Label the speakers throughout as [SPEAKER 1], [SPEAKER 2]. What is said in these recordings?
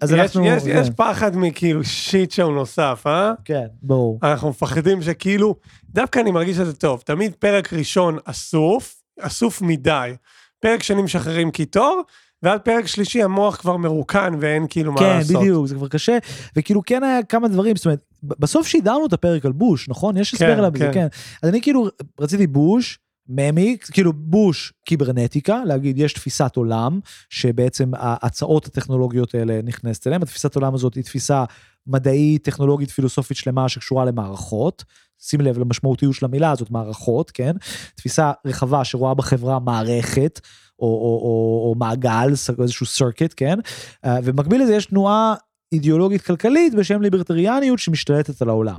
[SPEAKER 1] אז
[SPEAKER 2] יש,
[SPEAKER 1] אנחנו...
[SPEAKER 2] יש,
[SPEAKER 1] זה-
[SPEAKER 2] יש פחד מכאילו שיט שואו נוסף, אה?
[SPEAKER 1] כן, ברור.
[SPEAKER 2] אנחנו מפחדים שכאילו, דווקא אני מרגיש שזה טוב, תמיד פרק ראשון אסוף, אסוף מדי. פרק שני משחררים קיטור, ועד פרק שלישי המוח כבר מרוקן ואין כאילו מה
[SPEAKER 1] כן,
[SPEAKER 2] לעשות.
[SPEAKER 1] בדיוק, זה כבר קשה, וכאילו כן היה כמה דברים, זאת אומרת, בסוף שידרנו את הפרק על בוש, נכון? יש הסבר
[SPEAKER 2] כן,
[SPEAKER 1] עליו, זה
[SPEAKER 2] כן.
[SPEAKER 1] כן. אז אני כאילו רציתי בוש, ממיקס, כאילו בוש קיברנטיקה, להגיד יש תפיסת עולם, שבעצם ההצעות הטכנולוגיות האלה נכנסת אליהן, התפיסת עולם הזאת היא תפיסה מדעית, טכנולוגית, פילוסופית שלמה שקשורה למערכות. שים לב למשמעותיות של המילה הזאת, מערכות, כן? תפיסה רחבה שרואה בחברה מערכת, או, או, או, או מעגל, איזשהו סרקיט, כן? אה, ובמקביל לזה יש תנועה אידיאולוגית כלכלית בשם ליברטריאניות שמשתלטת על העולם.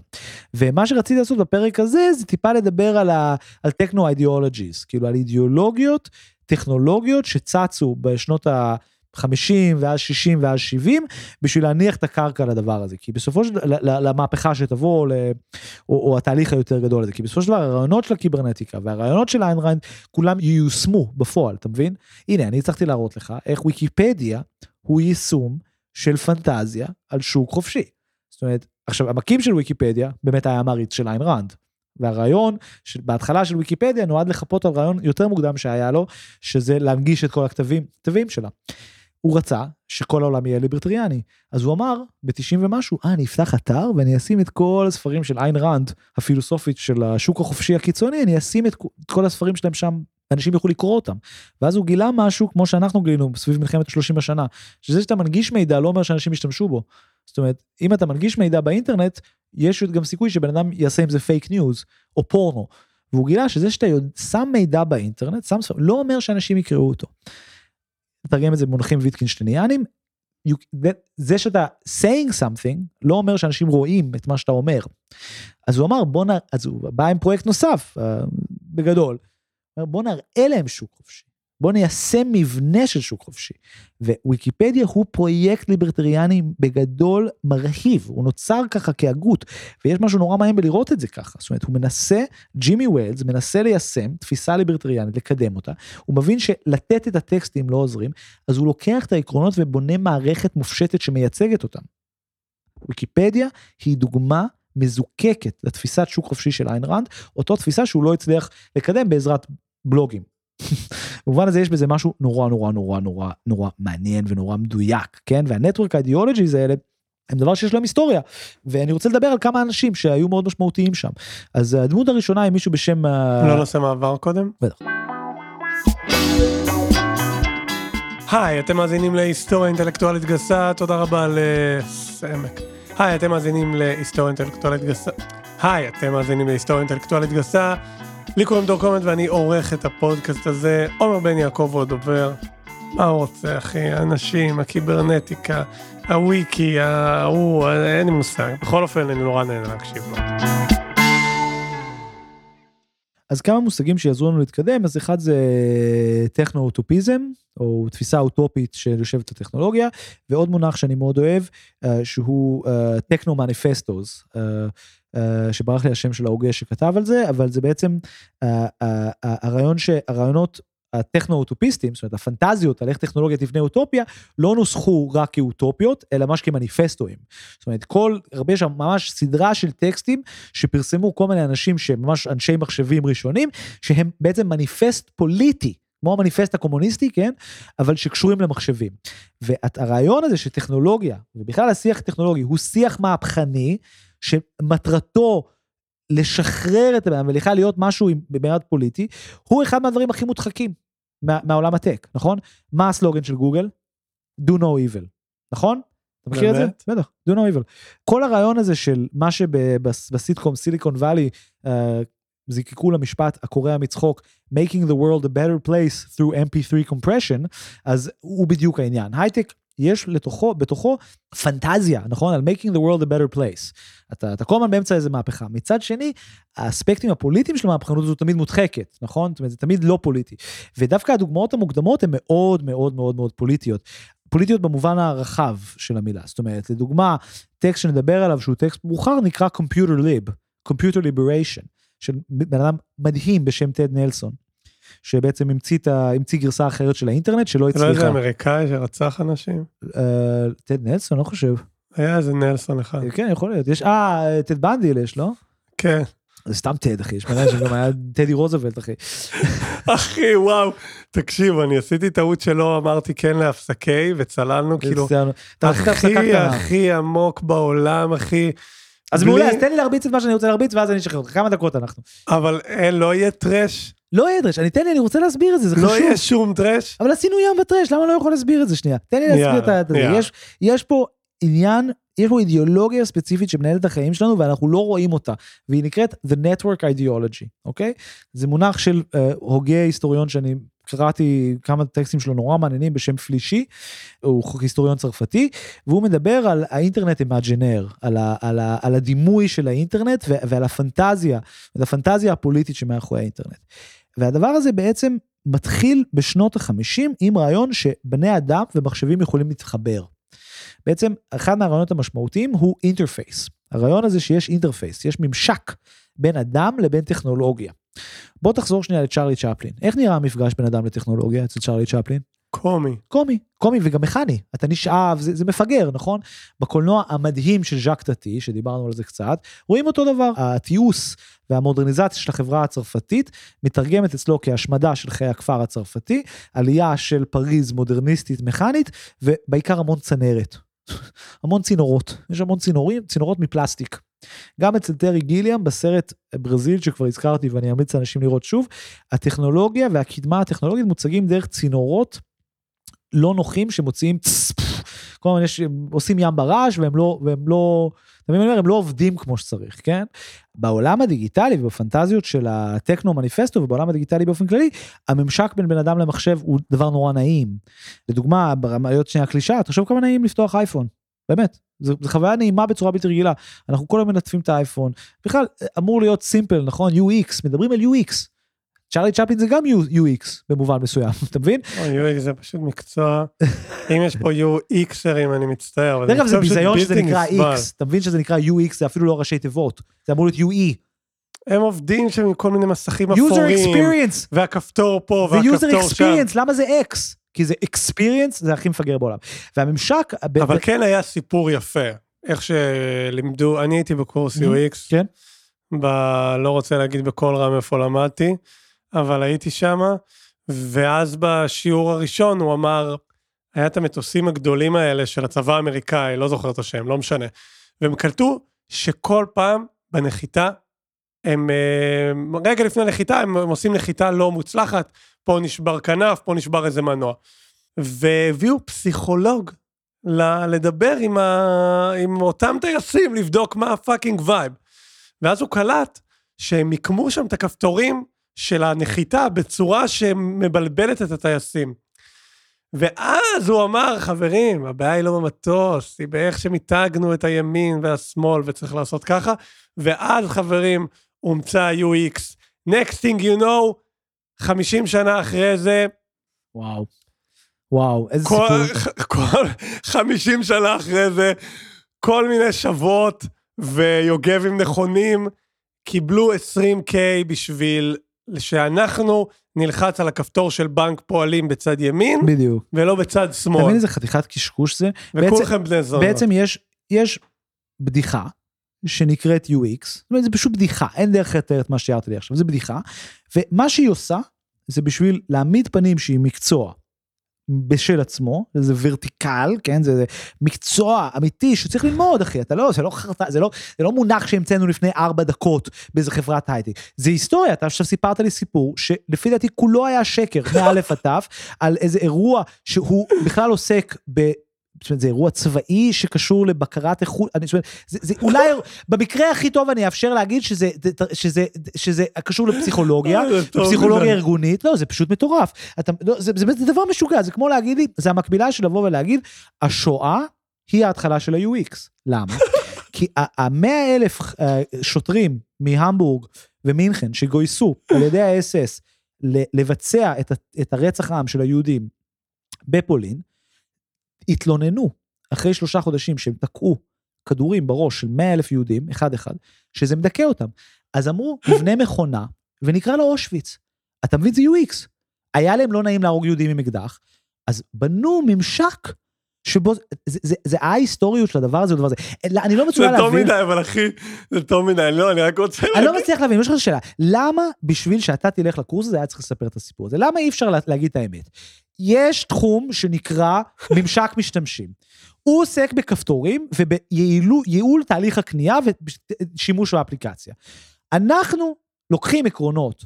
[SPEAKER 1] ומה שרציתי לעשות בפרק הזה זה טיפה לדבר על, ה, על techno ideologies, כאילו על אידיאולוגיות, טכנולוגיות שצצו בשנות ה-50 ואז 60 ואז 70 בשביל להניח את הקרקע לדבר הזה. כי בסופו של דבר למהפכה שתבוא ל, או, או התהליך היותר גדול הזה. כי בסופו של דבר הרעיונות של הקיברנטיקה והרעיונות של איין ריינד כולם ייושמו בפועל אתה מבין? הנה אני הצלחתי להראות לך איך ויקיפדיה הוא יישום של פנטזיה על שוק חופשי. זאת אומרת, עכשיו המקים של ויקיפדיה באמת היה מעריץ של איין ראנד. והרעיון בהתחלה של ויקיפדיה נועד לחפות על רעיון יותר מוקדם שהיה לו, שזה להנגיש את כל הכתבים, כתבים שלה. הוא רצה שכל העולם יהיה ליברטריאני, אז הוא אמר ב-90 ומשהו, אה, אני אפתח אתר ואני אשים את כל הספרים של איין ראנד, הפילוסופית של השוק החופשי הקיצוני, אני אשים את את כל הספרים שלהם שם, אנשים יוכלו לקרוא אותם. ואז הוא גילה משהו כמו שאנחנו גילינו סביב מלחמת 30 השנה, שזה שאתה מנגיש מידע לא אומר שאנשים ישתמשו בו. זאת אומרת, אם אתה מנגיש מידע באינטרנט, יש גם סיכוי שבן אדם יעשה עם זה fake news או פורנו. והוא גילה שזה שאתה שם מידע באינטרנט, שם לא אומר שאנשים יקראו אותו. נתרגם את זה במונחים ויטקינשטייניאנים, זה שאתה saying something לא אומר שאנשים רואים את מה שאתה אומר. אז הוא אמר בוא נ... אז הוא בא עם פרויקט נוסף אה, בגדול. בוא נראה להם שוק חופשי. בוא ניישם מבנה של שוק חופשי. וויקיפדיה הוא פרויקט ליברטריאני בגדול מרהיב, הוא נוצר ככה כהגות, ויש משהו נורא מעניין בלראות את זה ככה. זאת אומרת, הוא מנסה, ג'ימי ווילס מנסה ליישם תפיסה ליברטריאנית, לקדם אותה, הוא מבין שלתת את הטקסטים לא עוזרים, אז הוא לוקח את העקרונות ובונה מערכת מופשטת שמייצגת אותם. ויקיפדיה היא דוגמה מזוקקת לתפיסת שוק חופשי של איין ראנד, אותו תפיסה שהוא לא הצליח לקדם בעזרת בלוגים. במובן הזה יש בזה משהו נורא נורא נורא נורא נורא מעניין ונורא מדויק, כן? והנטוורק האידיאולוגיז האלה הם דבר שיש להם היסטוריה, ואני רוצה לדבר על כמה אנשים שהיו מאוד משמעותיים שם. אז הדמות הראשונה היא מישהו בשם... אה,
[SPEAKER 2] לא נעשה מעבר קודם?
[SPEAKER 1] בטח.
[SPEAKER 2] היי, אתם מאזינים להיסטוריה אינטלקטואלית גסה, תודה רבה לסמק. היי, אתם מאזינים להיסטוריה אינטלקטואלית גסה. היי, אתם מאזינים להיסטוריה אינטלקטואלית גסה. לי קוראים דור קומט ואני עורך את הפודקאסט הזה. עומר בן יעקב הוא הדובר. מה הוא רוצה, אחי? האנשים, הקיברנטיקה, הוויקי, ההוא, אין לי מושג. בכל אופן, אני נורא נהנה להקשיב לו.
[SPEAKER 1] אז כמה מושגים שיעזרו לנו להתקדם, אז אחד זה טכנו-אוטופיזם, או תפיסה אוטופית של יושבת הטכנולוגיה, ועוד מונח שאני מאוד אוהב, אה, שהוא טכנו-מניפסטוס, שברח לי השם של ההוגה שכתב על זה, אבל זה בעצם אה, אה, אה, הרעיון שהרעיונות הטכנו-אוטופיסטים, זאת אומרת הפנטזיות על איך טכנולוגיה תבנה אוטופיה, לא נוסחו רק כאוטופיות, אלא ממש כמניפסטואים. זאת אומרת, כל, הרבה שם ממש סדרה של טקסטים שפרסמו כל מיני אנשים שממש אנשי מחשבים ראשונים, שהם בעצם מניפסט פוליטי. כמו המניפסט הקומוניסטי, כן? אבל שקשורים למחשבים. והרעיון הזה שטכנולוגיה, ובכלל השיח הטכנולוגי, הוא שיח מהפכני, שמטרתו לשחרר את הבן ולכלל להיות משהו במעט פוליטי, הוא אחד מהדברים הכי מודחקים מה, מהעולם הטק, נכון? מה הסלוגן של גוגל? Do no evil, נכון? אתה מכיר את זה? בטח, do no evil. כל הרעיון הזה של מה שבסיטקום סיליקון וואלי uh, זיקקו למשפט הקורע מצחוק making the world a better place through mp3 compression, אז הוא בדיוק העניין. הייטק יש לתוכו, בתוכו פנטזיה, נכון? על making the world a better place. אתה, אתה כל הזמן באמצע איזה מהפכה. מצד שני, האספקטים הפוליטיים של המהפכנות הזו תמיד מודחקת, נכון? זאת אומרת, זה תמיד לא פוליטי. ודווקא הדוגמאות המוקדמות הן מאוד מאוד מאוד מאוד פוליטיות. פוליטיות במובן הרחב של המילה. זאת אומרת, לדוגמה, טקסט שנדבר עליו שהוא טקסט מאוחר נקרא Computer Lib, Computer Liberation, של בן אדם מדהים בשם טד נלסון. שבעצם המציא, המציא גרסה אחרת של האינטרנט שלא
[SPEAKER 2] זה לא איזה
[SPEAKER 1] הצליחה.
[SPEAKER 2] אמריקאי שרצח אנשים?
[SPEAKER 1] אה, טד נלסון, לא חושב.
[SPEAKER 2] היה איזה נלסון אחד.
[SPEAKER 1] כן, יכול להיות. יש, אה, טד בנדיל יש, לא?
[SPEAKER 2] כן.
[SPEAKER 1] זה סתם טד, אחי. יש מלא שגם היה טדי רוזוולט, אחי.
[SPEAKER 2] אחי, וואו. תקשיב, אני עשיתי טעות שלא אמרתי כן להפסקי, וצללנו כאילו, הכי. הכי עמוק בעולם, אחי.
[SPEAKER 1] אז מעולה, אז תן לי להרביץ את מה שאני רוצה להרביץ, ואז אני אשחרר אותך. כמה דקות אנחנו.
[SPEAKER 2] אבל אין, לא יהיה טרש,
[SPEAKER 1] לא יהיה דרש, אני תן לי, אני רוצה להסביר את זה, זה
[SPEAKER 2] לא
[SPEAKER 1] חשוב.
[SPEAKER 2] יהיה שום טרש.
[SPEAKER 1] אבל עשינו ים וטרש, למה לא יכול להסביר את זה שנייה? תן לי להסביר
[SPEAKER 2] יאללה,
[SPEAKER 1] את זה.
[SPEAKER 2] יאללה.
[SPEAKER 1] יש- יש פה עניין, יש פה אידיאולוגיה ספציפית שמנהלת את החיים שלנו ואנחנו לא רואים אותה, והיא נקראת The Network Ideology, אוקיי? זה מונח של אה, הוגה היסטוריון שאני קראתי כמה טקסטים שלו נורא מעניינים בשם פלישי, הוא היסטוריון צרפתי, והוא מדבר על האינטרנט imaginaire, על, ה, על, ה, על הדימוי של האינטרנט ועל הפנטזיה, על הפנטזיה הפוליטית שמאחורי האינטרנט. והדבר הזה בעצם מתחיל בשנות ה-50 עם רעיון שבני אדם ומחשבים יכולים להתחבר. בעצם אחד מהרעיונות המשמעותיים הוא interface. הרעיון הזה שיש interface, יש ממשק בין אדם לבין טכנולוגיה. בוא תחזור שנייה לצ'רלי צ'פלין. איך נראה המפגש בין אדם לטכנולוגיה אצל צ'רלי צ'פלין?
[SPEAKER 2] קומי.
[SPEAKER 1] קומי, קומי וגם מכני, אתה נשאב, זה, זה מפגר, נכון? בקולנוע המדהים של ז'אק טאטי, שדיברנו על זה קצת, רואים אותו דבר. התיעוש והמודרניזציה של החברה הצרפתית מתרגמת אצלו כהשמדה של חיי הכפר הצרפתי, עלייה של פריז מודרניסטית מכנית, ובעיקר המון צנרת. המון צינורות, יש המון צינורים, צינורות מפלסטיק. גם אצל טרי גיליאם בסרט ברזיל שכבר הזכרתי ואני אמליץ לאנשים לראות שוב, הטכנולוגיה והקדמה הטכנולוגית מוצגים דרך צינורות לא נוחים שמוציאים כל הזמן עושים ים ברעש והם לא, והם לא, אתה מבין מה אני אומר? הם לא עובדים כמו שצריך, כן? בעולם הדיגיטלי ובפנטזיות של הטכנו מניפסטו ובעולם הדיגיטלי באופן כללי, הממשק בין בן אדם למחשב הוא דבר נורא נעים. לדוגמה, ברמיות שנייה קלישה, תחשוב כמה נעים לפתוח אייפון. באמת, זו, חוויה נעימה בצורה בלתי רגילה. אנחנו כל הזמן מנטפים את האייפון. בכלל, אמור להיות סימפל, נכון? UX, מדברים על UX. צ'רלי צ'פלין זה גם UX במובן מסוים, אתה מבין?
[SPEAKER 2] אוי אוי, זה פשוט מקצוע. אם יש פה UXרים, אני מצטער.
[SPEAKER 1] דרך אגב זה ביזיון שזה נקרא. X, אתה מבין שזה נקרא UX, זה אפילו לא ראשי תיבות, זה אמור להיות UE.
[SPEAKER 2] הם עובדים שם עם כל מיני מסכים
[SPEAKER 1] user
[SPEAKER 2] אפורים.
[SPEAKER 1] experience,
[SPEAKER 2] והכפתור פה והכפתור שם.
[SPEAKER 1] experience, למה זה X? כי זה experience, זה הכי מפגר בעולם. והממשק,
[SPEAKER 2] אבל
[SPEAKER 1] ב-
[SPEAKER 2] כן היה סיפור יפה. איך שלימדו, אני הייתי בקורס
[SPEAKER 1] Mhm.
[SPEAKER 2] UX.
[SPEAKER 1] כן.
[SPEAKER 2] ב... לא רוצה להגיד בקול רם איפה למדתי, אבל הייתי שמה, ואז בשיעור הראשון הוא אמר, היה את המטוסים הגדולים האלה של הצבא האמריקאי, לא זוכר את השם, לא משנה. והם קלטו שכל פעם בנחיתה, הם, אה, רגע לפני נחיתה, הם, הם עושים נחיתה לא מוצלחת, פה נשבר כנף, פה נשבר איזה מנוע. והביאו פסיכולוג ל- לדבר עם, ה... עם אותם טייסים, לבדוק מה ה fucking vibe. ואז הוא קלט שהם מיקמו שם את הכפתורים של הנחיתה בצורה שמבלבלת את הטייסים. ואז הוא אמר, חברים, הבעיה היא לא במטוס, היא באיך שמיתגנו את הימין והשמאל וצריך לעשות ככה, ואז, חברים, הומצא ה-UX. Next thing you know, 50 שנה אחרי זה,
[SPEAKER 1] וואו. וואו, איזה
[SPEAKER 2] כל,
[SPEAKER 1] סיפור.
[SPEAKER 2] כל 50 שנה אחרי זה, כל מיני שוות ויוגבים נכונים קיבלו 20K בשביל שאנחנו נלחץ על הכפתור של בנק פועלים בצד ימין,
[SPEAKER 1] בדיוק.
[SPEAKER 2] ולא בצד
[SPEAKER 1] אתה
[SPEAKER 2] שמאל.
[SPEAKER 1] מבין איזה חתיכת קשקוש זה?
[SPEAKER 2] וכולכם בני זונות.
[SPEAKER 1] בעצם יש, יש בדיחה שנקראת UX, זאת אומרת, זה פשוט בדיחה, אין דרך לתאר את מה שתיארת לי עכשיו, זה בדיחה, ומה שהיא עושה, זה בשביל להעמיד פנים שהיא מקצוע בשל עצמו, זה ורטיקל, כן, זה, זה מקצוע אמיתי שצריך ללמוד, אחי, אתה לא, זה לא חרטא, זה לא, זה לא מונח שהמצאנו לפני ארבע דקות באיזה חברת הייטק, זה היסטוריה, אתה עכשיו סיפרת לי סיפור שלפי דעתי כולו היה שקר, מא' עד ת', על איזה אירוע שהוא בכלל עוסק ב... זאת אומרת, זה אירוע צבאי שקשור לבקרת איכות, אני, זאת אומרת, זה, זה אולי, במקרה הכי טוב אני אאפשר להגיד שזה, שזה, שזה קשור לפסיכולוגיה,
[SPEAKER 2] אה,
[SPEAKER 1] פסיכולוגיה. ארגונית, לא, זה פשוט מטורף. אתה, לא, זה, זה, זה דבר משוגע, זה כמו להגיד לי, זה המקבילה של לבוא ולהגיד, השואה היא ההתחלה של ה-UX. למה? כי המאה אלף אה, שוטרים מהמבורג ומינכן שגויסו על ידי האס-אס לבצע את, את הרצח העם של היהודים בפולין, התלוננו אחרי שלושה חודשים שהם תקעו כדורים בראש של 100 אלף יהודים, אחד אחד, שזה מדכא אותם. אז אמרו, נבנה מכונה ונקרא לה אושוויץ. אתה מבין? זה UX. היה להם לא נעים להרוג יהודים עם אקדח, אז בנו ממשק שבו, זה, זה, זה ההיסטוריות של הדבר הזה, הדבר הזה. לא, אני לא מסוגל
[SPEAKER 2] זה טוב
[SPEAKER 1] להבין,
[SPEAKER 2] מדי, אבל אחי, זה טוב מדי, לא, אני רק רוצה
[SPEAKER 1] אני לא
[SPEAKER 2] להגיד.
[SPEAKER 1] מצליח להבין, יש לך שאלה, למה בשביל שאתה תלך לקורס הזה היה צריך לספר את הסיפור הזה? למה אי אפשר לה, להגיד את האמת? יש תחום שנקרא ממשק משתמשים. הוא עוסק בכפתורים ובייעול תהליך הקנייה ושימוש באפליקציה. אנחנו לוקחים עקרונות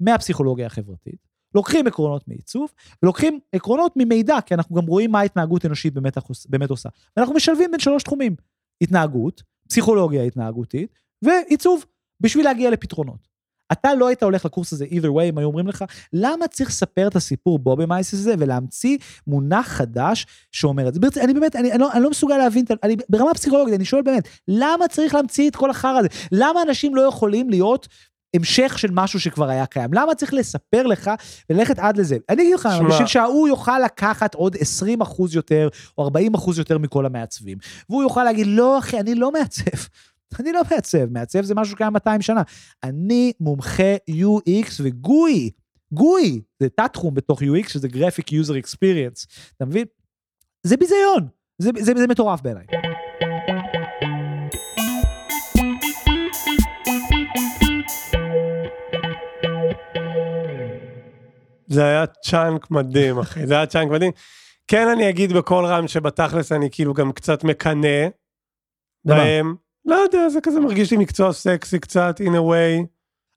[SPEAKER 1] מהפסיכולוגיה החברתית, לוקחים עקרונות מעיצוב, ולוקחים עקרונות ממידע, כי אנחנו גם רואים מה התנהגות אנושית באמת, באמת עושה. ואנחנו משלבים בין שלוש תחומים, התנהגות, פסיכולוגיה התנהגותית, ועיצוב, בשביל להגיע לפתרונות. אתה לא היית הולך לקורס הזה either way, אם היו אומרים לך, למה צריך לספר את הסיפור בובי מייס הזה ולהמציא מונח חדש שאומר את זה? ברצ... אני באמת, אני, אני, לא, אני לא מסוגל להבין, אני, ברמה פסיכולוגית, אני שואל באמת, למה צריך להמציא את כל החרא הזה? למה אנשים לא יכולים להיות המשך של משהו שכבר היה קיים? למה צריך לספר לך וללכת עד לזה? אני אגיד לך, בשביל שההוא יוכל לקחת עוד 20 אחוז יותר, או 40 אחוז יותר מכל המעצבים, והוא יוכל להגיד, לא אחי, אני לא מעצב. אני לא מעצב, מעצב זה משהו שקיים 200 שנה. אני מומחה UX וגוי, גוי, זה תת-תחום בתוך UX, שזה Graphic User Experience, אתה מבין? זה ביזיון, זה, זה, זה מטורף בעיניי.
[SPEAKER 2] זה היה צ'אנק מדהים, אחי, זה היה צ'אנק מדהים. כן, אני אגיד בקול רם שבתכלס אני כאילו גם קצת מקנא? בהם. לא יודע, זה כזה מרגיש לי מקצוע סקסי קצת, in a way.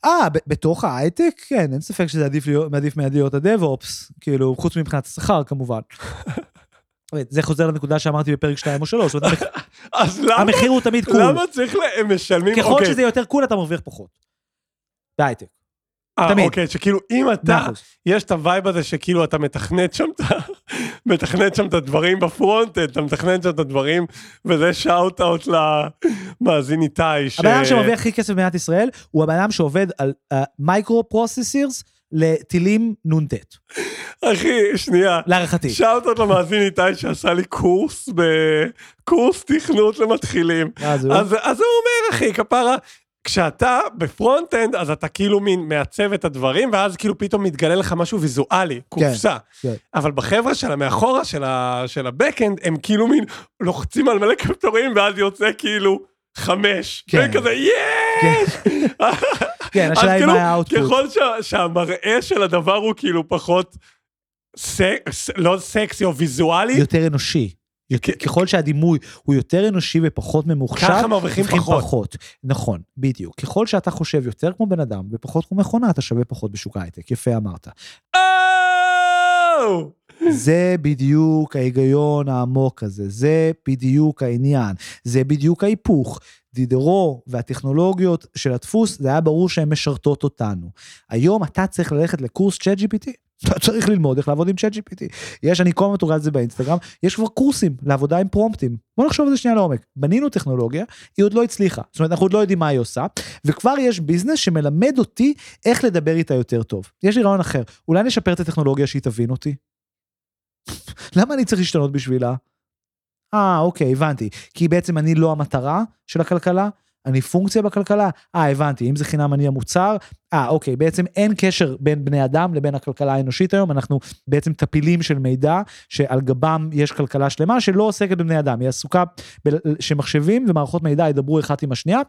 [SPEAKER 1] אה, בתוך ההייטק? כן, אין ספק שזה עדיף להיות, עדיף מהדיעות הדב-אופס, כאילו, חוץ מבחינת השכר כמובן. זה חוזר לנקודה שאמרתי בפרק 2 או 3, זאת אומרת,
[SPEAKER 2] אז למה,
[SPEAKER 1] המחיר הוא תמיד קול.
[SPEAKER 2] למה צריך. הם משלמים,
[SPEAKER 1] ככל
[SPEAKER 2] אוקיי.
[SPEAKER 1] שזה יותר קול אתה מרוויח פחות. בהייטק, תמיד.
[SPEAKER 2] אוקיי, שכאילו אם אתה,
[SPEAKER 1] אחוז.
[SPEAKER 2] יש את הווייב הזה שכאילו אתה מתכנת שם. מתכנת שם את הדברים בפרונט, אתה מתכנת שם את הדברים, וזה שאוט אאוט למאזין איתי, ש...
[SPEAKER 1] הבן אדם שמרוויח הכי כסף במדינת ישראל, הוא הבן אדם שעובד על microprocessors לטילים נ"ט,
[SPEAKER 2] אחי, שנייה.
[SPEAKER 1] להערכתי.
[SPEAKER 2] shout out למאזין איתי שעשה לי קורס בקורס תכנות למתחילים.
[SPEAKER 1] אז
[SPEAKER 2] אז, אז הוא אומר, אחי, כפרה, כשאתה ב front-end, אז אתה כאילו מין מעצב את הדברים, ואז כאילו פתאום מתגלה לך משהו ויזואלי, קופסה.
[SPEAKER 1] כן.
[SPEAKER 2] אבל בחבר'ה של המאחורה, של, ה, של ה backend, הם כאילו מין לוחצים על מלא כפתורים, ואז יוצא כאילו חמש.
[SPEAKER 1] כן.
[SPEAKER 2] וכזה, יש!
[SPEAKER 1] כן, השאלה היא
[SPEAKER 2] כאילו,
[SPEAKER 1] מה האוטפוט.
[SPEAKER 2] ככל שה, שהמראה של הדבר הוא כאילו פחות, סק, לא סקסי או ויזואלי,
[SPEAKER 1] יותר אנושי. יותר-. ככל שהדימוי הוא יותר אנושי ופחות ממוחשב,
[SPEAKER 2] ככה מרוויחים פחות.
[SPEAKER 1] פחות. נכון, בדיוק. ככל שאתה חושב יותר כמו בן אדם ופחות כמו מכונה, אתה שווה פחות בשוק ההייטק. יפה אמרת.
[SPEAKER 2] או!
[SPEAKER 1] זה בדיוק ההיגיון העמוק הזה, זה בדיוק העניין, זה בדיוק ההיפוך. דידרו והטכנולוגיות של הדפוס, זה היה ברור שהן משרתות אותנו. היום אתה צריך ללכת לקורס צ'אט GPT. אתה צריך ללמוד איך לעבוד עם צ'אט GPT. יש, אני כל הזמן מתורגל את זה באינסטגרם, יש כבר קורסים לעבודה עם פרומפטים. בוא נחשוב על זה שנייה לעומק. בנינו טכנולוגיה, היא עוד לא הצליחה. זאת אומרת, אנחנו עוד לא יודעים מה היא עושה, וכבר יש ביזנס שמלמד אותי איך לדבר איתה יותר טוב. יש לי רעיון אחר, אולי נשפר את הטכנולוגיה שהיא תבין אותי? למה אני צריך להשתנות בשבילה? אה, אוקיי, הבנתי. כי בעצם אני לא המטרה של הכלכלה, אני פונקציה בכלכלה? אה, הבנתי, אם זה חינם אני המוצר, אה, אוקיי, בעצם אין קשר בין בני אדם לבין הכלכלה האנושית היום, אנחנו בעצם טפילים של מידע, שעל גבם יש כלכלה שלמה שלא עוסקת בבני אדם, היא עסוקה ב- שמחשבים ומערכות מידע ידברו אחת עם השנייה.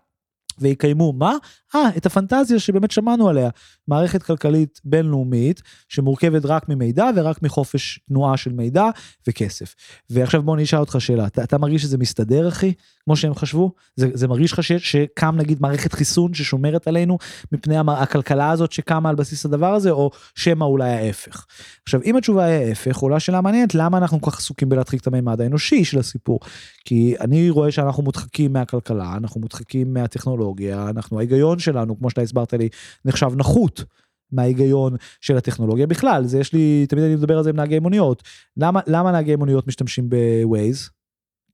[SPEAKER 1] ויקיימו מה? אה, את הפנטזיה שבאמת שמענו עליה. מערכת כלכלית בינלאומית שמורכבת רק ממידע ורק מחופש תנועה של מידע וכסף. ועכשיו בוא אני אשאל אותך שאלה, אתה, אתה מרגיש שזה מסתדר אחי? כמו שהם חשבו? זה, זה מרגיש לך שקם נגיד מערכת חיסון ששומרת עלינו מפני המ- הכלכלה הזאת שקמה על בסיס הדבר הזה, או שמא אולי ההפך? עכשיו, אם התשובה היא ההפך, עולה שאלה מעניינת, למה אנחנו כל כך עסוקים בלהדחיק את המימד האנושי של הסיפור? כי אני רואה שאנחנו מודחקים מהכלכלה, אנחנו מודחקים מהטכנולוגיה, אנחנו, ההיגיון שלנו, כמו שאתה הסברת לי, נחשב נחות. מההיגיון של הטכנולוגיה בכלל, זה יש לי, תמיד אני מדבר על זה עם נהגי מוניות. למה, למה נהגי מוניות משתמשים בווייז?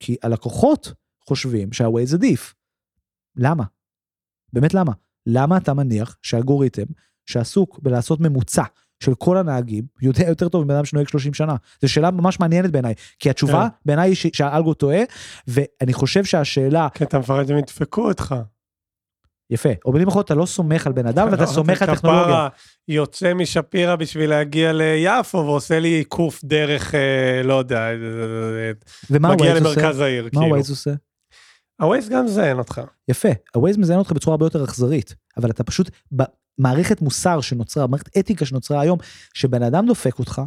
[SPEAKER 1] כי הלקוחות חושבים שהווייז עדיף. למה? באמת למה? למה אתה מניח שהאלגוריתם שעסוק בלעשות ממוצע של כל הנהגים יודע יותר טוב מבן אדם שנוהג 30 שנה? זו שאלה ממש מעניינת בעיניי, כי התשובה
[SPEAKER 2] כן.
[SPEAKER 1] בעיניי היא שהאלגו טועה, ואני חושב שהשאלה,
[SPEAKER 2] כי אתה מפחד שהם ידפקו אותך.
[SPEAKER 1] יפה. או במילים אחרות, אתה לא סומך על בן אדם, ואתה סומך על טכנולוגיה.
[SPEAKER 2] יוצא משפירא בשביל להגיע ליפו ועושה לי עיקוף דרך, אה, לא יודע, אה, אה,
[SPEAKER 1] ומה
[SPEAKER 2] מגיע? למרכז העיר,
[SPEAKER 1] מה
[SPEAKER 2] כאילו.
[SPEAKER 1] ווייז עושה?
[SPEAKER 2] הווייז גם מזיין אותך.
[SPEAKER 1] יפה, הווייז מזיין אותך בצורה הרבה יותר אכזרית, אבל אתה פשוט, במערכת מוסר שנוצרה, מערכת אתיקה שנוצרה היום, שבן אדם דופק אותך,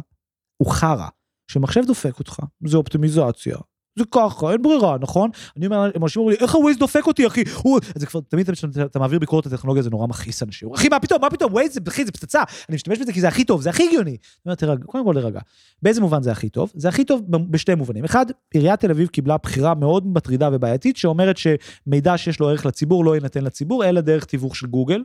[SPEAKER 1] הוא חרא. שמחשב דופק אותך, זה אופטימיזציה. זה ככה, אין ברירה, נכון? אני אומר, אנשים אומרים לי, איך הווייז דופק אותי, אחי? הוא... זה כבר, תמיד כשאתה אתה מעביר ביקורת על טכנולוגיה, זה נורא מכעיס אנשים. אחי, מה פתאום, מה פתאום, ווייז זה, אחי, זה פצצה. אני משתמש בזה כי זה הכי טוב, זה הכי הגיוני. אני אומר, תירגע, קודם כל להירגע. באיזה מובן זה הכי טוב? זה הכי טוב בשתי מובנים. אחד, עיריית תל אביב קיבלה בחירה מאוד מטרידה ובעייתית, שאומרת שמידע שיש לו ערך לציבור לא יינתן לציבור, אלא דרך תיווך של גוגל.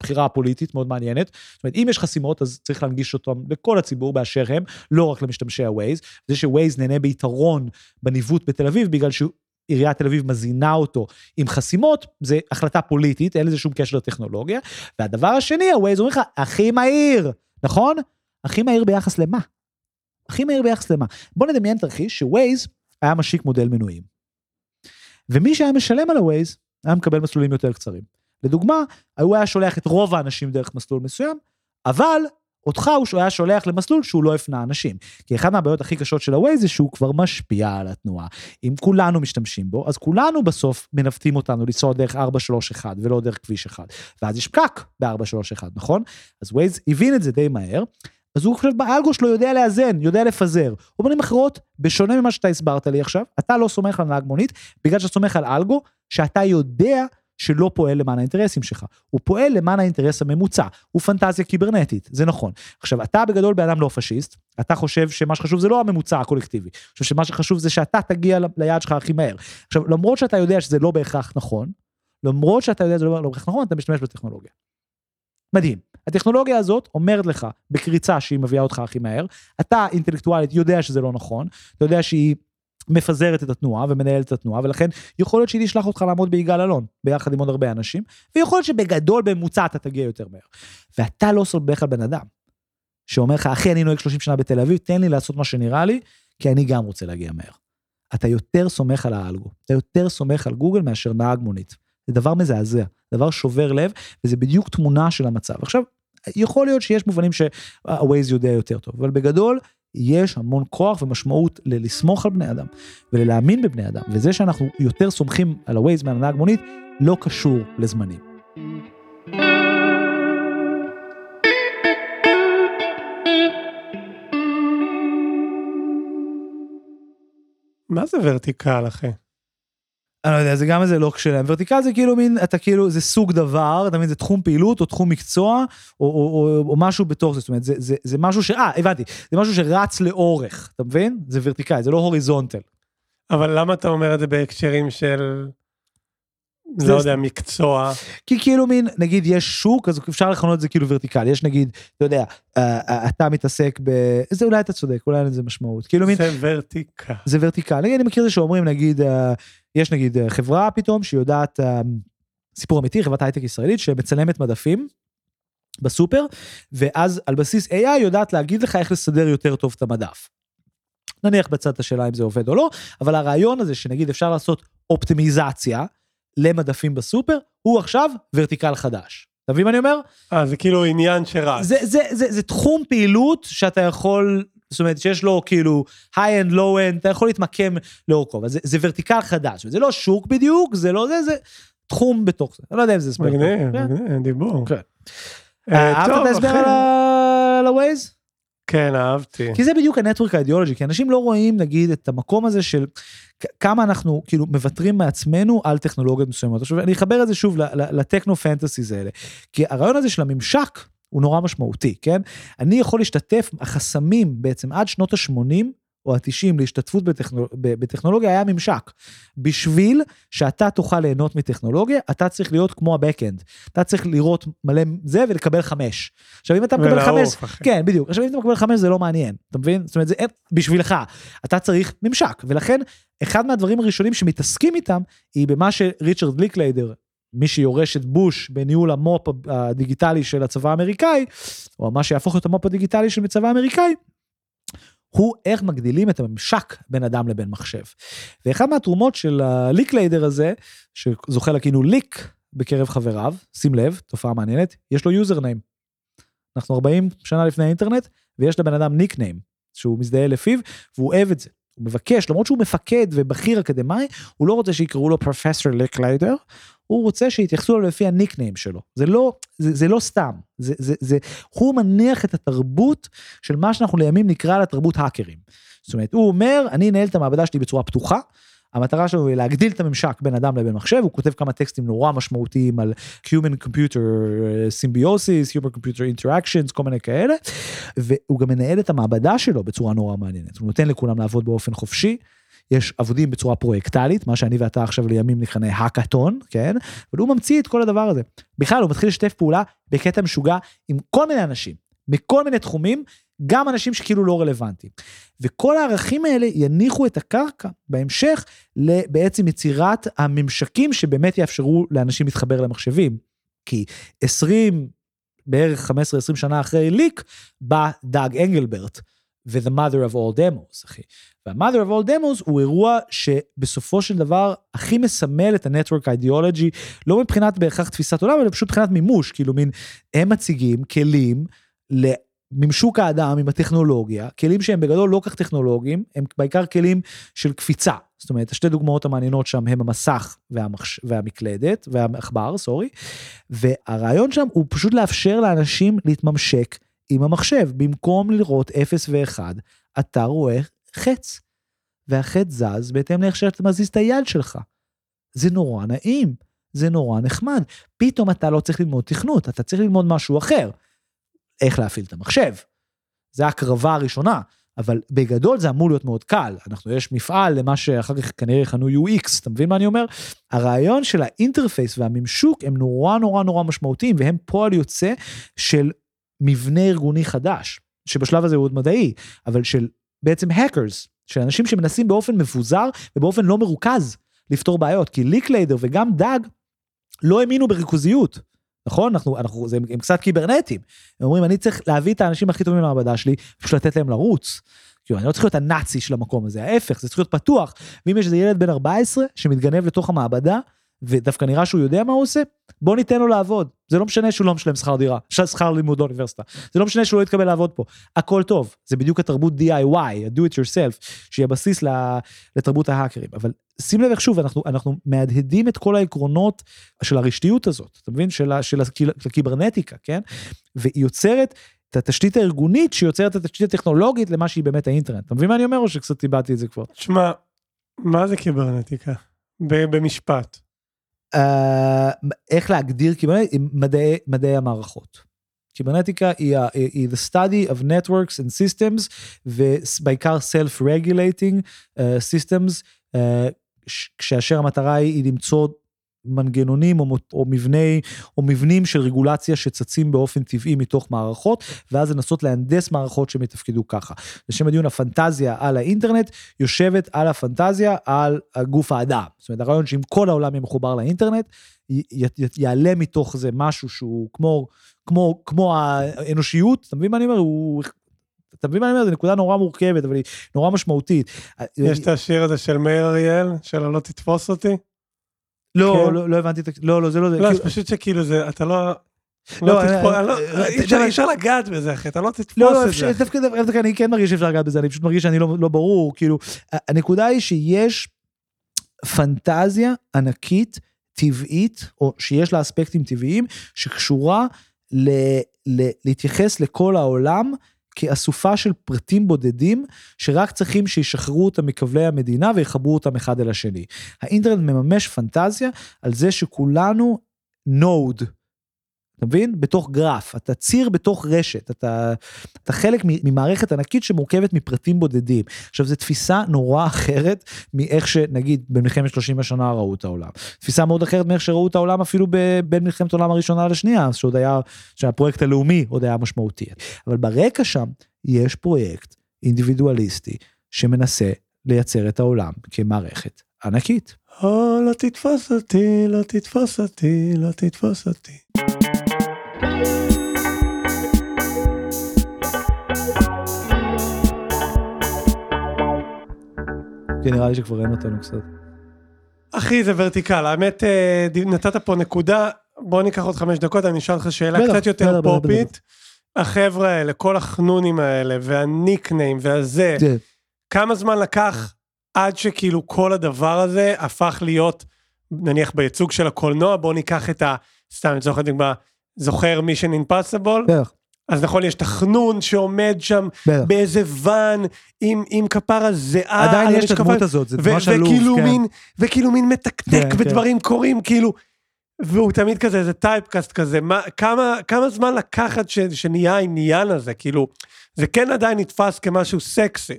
[SPEAKER 1] בחירה פוליטית מאוד מעניינת. זאת אומרת, אם יש חסימות, אז צריך להנגיש אותם לכל הציבור באשר הם, לא רק למשתמשי הווייז. זה שווייז נהנה ביתרון בניווט בתל אביב, בגלל שעיריית תל אביב מזינה אותו עם חסימות, זה החלטה פוליטית, אין לזה שום קשר לטכנולוגיה. והדבר השני, הווייז אומר לך, הכי מהיר, נכון? הכי מהיר ביחס למה? הכי מהיר ביחס למה? בוא נדמיין תרחיש שווייז היה משיק מודל מנויים. ומי שהיה משלם על הווייז, היה מקבל מסלולים יותר קצרים. לדוגמה, הוא היה שולח את רוב האנשים דרך מסלול מסוים, אבל אותך הוא היה שולח למסלול שהוא לא הפנה אנשים. כי אחת מהבעיות הכי קשות של ה-Waze זה שהוא כבר משפיע על התנועה. אם כולנו משתמשים בו, אז כולנו בסוף מנווטים אותנו לנסוע דרך 431 ולא דרך כביש 1. ואז יש פקק ב-431, נכון? אז Waze הבין את זה די מהר. אז הוא חושב באלגו שלו יודע לאזן, יודע לפזר. או במילים אחרות, בשונה ממה שאתה הסברת לי עכשיו, אתה לא סומך על נהג מונית, בגלל שאתה סומך על אלגו, שאתה יודע שלא פועל למען האינטרסים שלך, הוא פועל למען האינטרס הממוצע, הוא פנטזיה קיברנטית, זה נכון. עכשיו, אתה בגדול בן אדם לא פשיסט, אתה חושב שמה שחשוב זה לא הממוצע הקולקטיבי, חושב שמה שחשוב זה שאתה תגיע ליעד שלך הכי מהר. עכשיו, למרות שאתה יודע שזה לא בהכרח נכון, למרות שאתה יודע שזה לא לא בהכרח נכון, אתה משתמש בטכנולוגיה. מדהים. הטכנולוגיה הזאת אומרת לך בקריצה שהיא מביאה אותך הכי מהר, אתה אינטלקטואלית יודע שזה לא נכון, אתה יודע שהיא מפזרת את התנועה ומנהלת את התנועה, ולכן יכול להיות שהיא תשלח אותך לעמוד ביגאל אלון, ביחד עם עוד הרבה אנשים, ויכול להיות שבגדול בממוצע אתה תגיע יותר מהר. ואתה לא סומך על בן אדם, שאומר לך, אחי, אני נוהג 30 שנה בתל אביב, תן לי לעשות מה שנראה לי, כי אני גם רוצה להגיע מהר. אתה יותר סומך על האלגו, אתה יותר סומך על גוגל מאשר נהג מונית. זה דבר מזעזע, דבר שובר לב, וזה בדיוק תמונה של המצב. עכשיו, יכול להיות שיש מובנים שה-Waze יודע יותר טוב, אבל בגדול, יש המון כוח ומשמעות ללסמוך על בני אדם ולהאמין בבני אדם, וזה שאנחנו יותר סומכים על ה-Waze מעל הנהג מונית, לא קשור לזמנים.
[SPEAKER 2] מה זה ורטיקל, אחי?
[SPEAKER 1] אני לא יודע, זה גם איזה לוק שלהם. ורטיקל זה כאילו מין, אתה כאילו, זה סוג דבר, אתה מבין, זה תחום פעילות או תחום מקצוע, או, או, או, או משהו בתוך זה, זאת אומרת, זה, זה, זה משהו ש... אה, הבנתי, זה משהו שרץ לאורך, אתה מבין? זה ורטיקל, זה לא הוריזונטל.
[SPEAKER 2] אבל למה אתה אומר את זה בהקשרים של, לא יודע, מקצוע?
[SPEAKER 1] כי כאילו מין, נגיד יש שוק, אז אפשר לכנות את זה כאילו ורטיקל. יש נגיד, אתה יודע, אה, אה, אתה מתעסק ב... זה אולי אתה צודק, אולי אין לזה משמעות. כאילו מין,
[SPEAKER 2] זה ורטיקל.
[SPEAKER 1] זה ורטיקל. נגיד, אני מכיר את זה שאומרים, נגיד, אה, יש נגיד חברה פתאום שיודעת, סיפור אמיתי, חברת הייטק ישראלית שמצלמת מדפים בסופר, ואז על בסיס AI יודעת להגיד לך איך לסדר יותר טוב את המדף. נניח בצד השאלה אם זה עובד או לא, אבל הרעיון הזה שנגיד אפשר לעשות אופטימיזציה למדפים בסופר, הוא עכשיו ורטיקל חדש. אתה מבין מה אני אומר?
[SPEAKER 2] אה, זה כאילו עניין שרץ.
[SPEAKER 1] זה, זה, זה, זה תחום פעילות שאתה יכול, זאת אומרת, שיש לו כאילו high-end, low-end, אתה יכול להתמקם לאורכו, אבל זה, זה ורטיקל חדש, זה לא שוק בדיוק, זה לא זה, זה תחום בתוך זה. אני לא יודע אם זה הסבר.
[SPEAKER 2] מגניב,
[SPEAKER 1] כן.
[SPEAKER 2] מגניב, דיבור.
[SPEAKER 1] כן.
[SPEAKER 2] אה,
[SPEAKER 1] אהבת
[SPEAKER 2] טוב,
[SPEAKER 1] את ההסבר על ה-Waze?
[SPEAKER 2] כן, אהבתי.
[SPEAKER 1] כי זה בדיוק הנטוורק האידיאולוגי, כי אנשים לא רואים נגיד את המקום הזה של כמה אנחנו כאילו מוותרים מעצמנו על טכנולוגיות מסוימות. עכשיו אני אחבר את זה שוב לטכנו פנטסיז האלה, כי הרעיון הזה של הממשק הוא נורא משמעותי, כן? אני יכול להשתתף, החסמים בעצם עד שנות ה-80 או ה-90 להשתתפות בטכנול... בטכנולוגיה היה ממשק. בשביל שאתה תוכל ליהנות מטכנולוגיה, אתה צריך להיות כמו ה-Backend. אתה צריך לראות מלא זה ולקבל חמש. עכשיו אם אתה מקבל חמש,
[SPEAKER 2] אחי.
[SPEAKER 1] כן, בדיוק. עכשיו, אם אתה מקבל חמש זה לא מעניין, אתה מבין? זאת אומרת, זה אין, בשבילך, אתה צריך ממשק. ולכן, אחד מהדברים הראשונים שמתעסקים איתם, היא במה שריצ'רד ליקליידר, מי שיורש את בוש בניהול המו"פ הדיגיטלי של הצבא האמריקאי, או מה שיהפוך את המו"פ הדיגיטלי של הצבא האמריקאי, הוא איך מגדילים את הממשק בין אדם לבין מחשב. ואחד מהתרומות של הליקליידר הזה, שזוכה לכאילו ליק בקרב חבריו, שים לב, תופעה מעניינת, יש לו username. אנחנו 40 שנה לפני האינטרנט, ויש לבן אדם nickname, שהוא מזדהה לפיו, והוא אוהב את זה. הוא מבקש, למרות שהוא מפקד ובכיר אקדמאי, הוא לא רוצה שיקראו לו פרופסור ליקליידר, הוא רוצה שיתייחסו אליו לפי הניקניים שלו. זה לא, זה, זה לא סתם, זה, זה, זה, הוא מניח את התרבות של מה שאנחנו לימים נקרא לה תרבות האקרים. זאת אומרת, הוא אומר, אני אנהל את המעבדה שלי בצורה פתוחה, המטרה שלו היא להגדיל את הממשק בין אדם לבין מחשב, הוא כותב כמה טקסטים נורא משמעותיים על Human Computer Symbiosis, Human Computer Interactions, כל מיני כאלה, והוא גם מנהל את המעבדה שלו בצורה נורא מעניינת, הוא נותן לכולם לעבוד באופן חופשי. יש עבודים בצורה פרויקטלית, מה שאני ואתה עכשיו לימים נכנה האקתון, כן? אבל הוא ממציא את כל הדבר הזה. בכלל, הוא מתחיל לשתף פעולה בקטע משוגע עם כל מיני אנשים, מכל מיני תחומים, גם אנשים שכאילו לא רלוונטיים. וכל הערכים האלה יניחו את הקרקע בהמשך לבעצם יצירת הממשקים שבאמת יאפשרו לאנשים להתחבר למחשבים. כי 20, בערך 15-20 שנה אחרי ליק, בא דאג אנגלברט. ו-The Mother of All Demos, אחי. וה-Mother of All Demos הוא אירוע שבסופו של דבר הכי מסמל את ה-Network Ideology, לא מבחינת בהכרח תפיסת עולם, אלא פשוט מבחינת מימוש, כאילו מין, הם מציגים כלים ממשוק האדם עם הטכנולוגיה, כלים שהם בגדול לא כך טכנולוגיים, הם בעיקר כלים של קפיצה. זאת אומרת, השתי דוגמאות המעניינות שם הם המסך והמחש... והמקלדת, והעכבר, סורי, והרעיון שם הוא פשוט לאפשר לאנשים להתממשק עם המחשב. במקום לראות 0 ו-1, אתה רואה חץ, והחץ זז בהתאם לאיך שאתה מזיז את היד שלך. זה נורא נעים, זה נורא נחמד. פתאום אתה לא צריך ללמוד תכנות, אתה צריך ללמוד משהו אחר. איך להפעיל את המחשב. זה הקרבה הראשונה, אבל בגדול זה אמור להיות מאוד קל. אנחנו, יש מפעל למה שאחר כך כנראה יכנו UX, אתה מבין מה אני אומר? הרעיון של האינטרפייס והממשוק הם נורא נורא נורא משמעותיים, והם פועל יוצא של מבנה ארגוני חדש, שבשלב הזה הוא עוד מדעי, אבל של בעצם hackers, של אנשים שמנסים באופן מבוזר ובאופן לא מרוכז לפתור בעיות, כי ליקליידר וגם דאג לא האמינו בריכוזיות. נכון? אנחנו, אנחנו, זה, הם קצת קיברנטים. הם אומרים, אני צריך להביא את האנשים הכי טובים למעבדה שלי, פשוט לתת להם לרוץ. כאילו, אני לא צריך להיות הנאצי של המקום הזה, ההפך, זה צריך להיות פתוח. ואם יש איזה ילד בן 14 שמתגנב לתוך המעבדה, ודווקא נראה שהוא יודע מה הוא עושה, בוא ניתן לו לעבוד. זה לא משנה שהוא לא משלם שכר דירה, שכר לימוד לאוניברסיטה. זה לא משנה שהוא לא יתקבל לעבוד פה. הכל טוב, זה בדיוק התרבות DIY, ה-do it yourself, שהיא הבסיס לתרבות ההאקרים. אבל שים לב איך שוב, אנחנו, אנחנו מהדהדים את כל העקרונות של הרשתיות הזאת, אתה מבין? של, של הקיברנטיקה, כן? והיא יוצרת את התשתית הארגונית שיוצרת את התשתית הטכנולוגית למה שהיא באמת האינטרנט. אתה מבין מה אני אומר או שקצת איבדתי את זה כבר?
[SPEAKER 2] תשמע, מה זה קיברנטיקה? במשפט.
[SPEAKER 1] אה, איך להגדיר קיברנטיקה? מדעי, מדעי המערכות. קיברנטיקה היא, היא the study of networks and systems ובעיקר self-regulating uh, systems uh, כאשר המטרה היא למצוא מנגנונים או, או מבני או מבנים של רגולציה שצצים באופן טבעי מתוך מערכות ואז לנסות להנדס מערכות שמתפקדו ככה. לשם הדיון הפנטזיה על האינטרנט יושבת על הפנטזיה על גוף האדם. זאת אומרת הרעיון שאם כל העולם יהיה מחובר לאינטרנט י, י, יעלה מתוך זה משהו שהוא כמו כמו כמו האנושיות אתה מבין מה אני אומר הוא אתה מבין מה אני אומר? זו נקודה נורא מורכבת, אבל היא נורא משמעותית.
[SPEAKER 2] יש את השיר הזה של מאיר אריאל, של לא תתפוס אותי"?
[SPEAKER 1] לא, כן? לא, לא הבנתי את. לא, לא, זה לא זה.
[SPEAKER 2] לא, כאילו... פשוט שכאילו זה, אתה לא... לא, לא, אה, לא אה, אי אפשר לגעת בזה אחי, אתה לא תתפוס לא, את זה. דווקא
[SPEAKER 1] אני כן מרגיש שאפשר לגעת בזה, אני פשוט מרגיש שאני לא ברור, כאילו, הנקודה היא שיש פנטזיה ענקית, טבעית, או שיש לה אספקטים טבעיים, שקשורה להתייחס לכל העולם כאסופה של פרטים בודדים שרק צריכים שישחררו אותם מכבלי המדינה ויחברו אותם אחד אל השני. האינטרנט מממש פנטזיה על זה שכולנו נוד, אתה מבין? בתוך גרף, אתה ציר בתוך רשת, אתה, אתה חלק ממערכת ענקית שמורכבת מפרטים בודדים. עכשיו, זו תפיסה נורא אחרת מאיך שנגיד במלחמת 30 השנה ראו את העולם. תפיסה מאוד אחרת מאיך שראו את העולם אפילו בין מלחמת העולם הראשונה לשנייה, שעוד היה, שהפרויקט הלאומי עוד היה משמעותי. אבל ברקע שם יש פרויקט אינדיבידואליסטי שמנסה לייצר את העולם כמערכת ענקית.
[SPEAKER 2] או, לא תתפוס אותי, לא תתפוס אותי, לא תתפוס אותי.
[SPEAKER 1] כן, נראה לי שכבר אין אותנו קצת.
[SPEAKER 2] אחי, זה ורטיקל. האמת, אה, נתת פה נקודה, בוא ניקח עוד חמש דקות, אני אשאל אותך שאלה קצת יותר פופית. החבר'ה האלה, כל החנונים האלה, והניקניים, והזה,
[SPEAKER 1] זה-
[SPEAKER 2] כמה זמן לקח עד שכאילו כל הדבר הזה הפך להיות, נניח בייצוג של הקולנוע, בוא ניקח את ה... סתם לצורך הדוגמה, זוכר מישן אימפסיבול?
[SPEAKER 1] בטח,
[SPEAKER 2] אז נכון, יש את החנון שעומד שם
[SPEAKER 1] בטח.
[SPEAKER 2] באיזה ואן עם, עם כפרה זהה.
[SPEAKER 1] עדיין יש את הדמות הזאת, זה ממש עלוב,
[SPEAKER 2] וכאילו
[SPEAKER 1] כן.
[SPEAKER 2] מין, וכאילו מין מתקתק
[SPEAKER 1] כן, כן.
[SPEAKER 2] ודברים קורים, כאילו, והוא תמיד כזה, איזה טייפקאסט כזה, מה, כמה, כמה זמן לקחת ש, שנהיה העניין הזה, כאילו, זה כן עדיין נתפס כמשהו סקסי.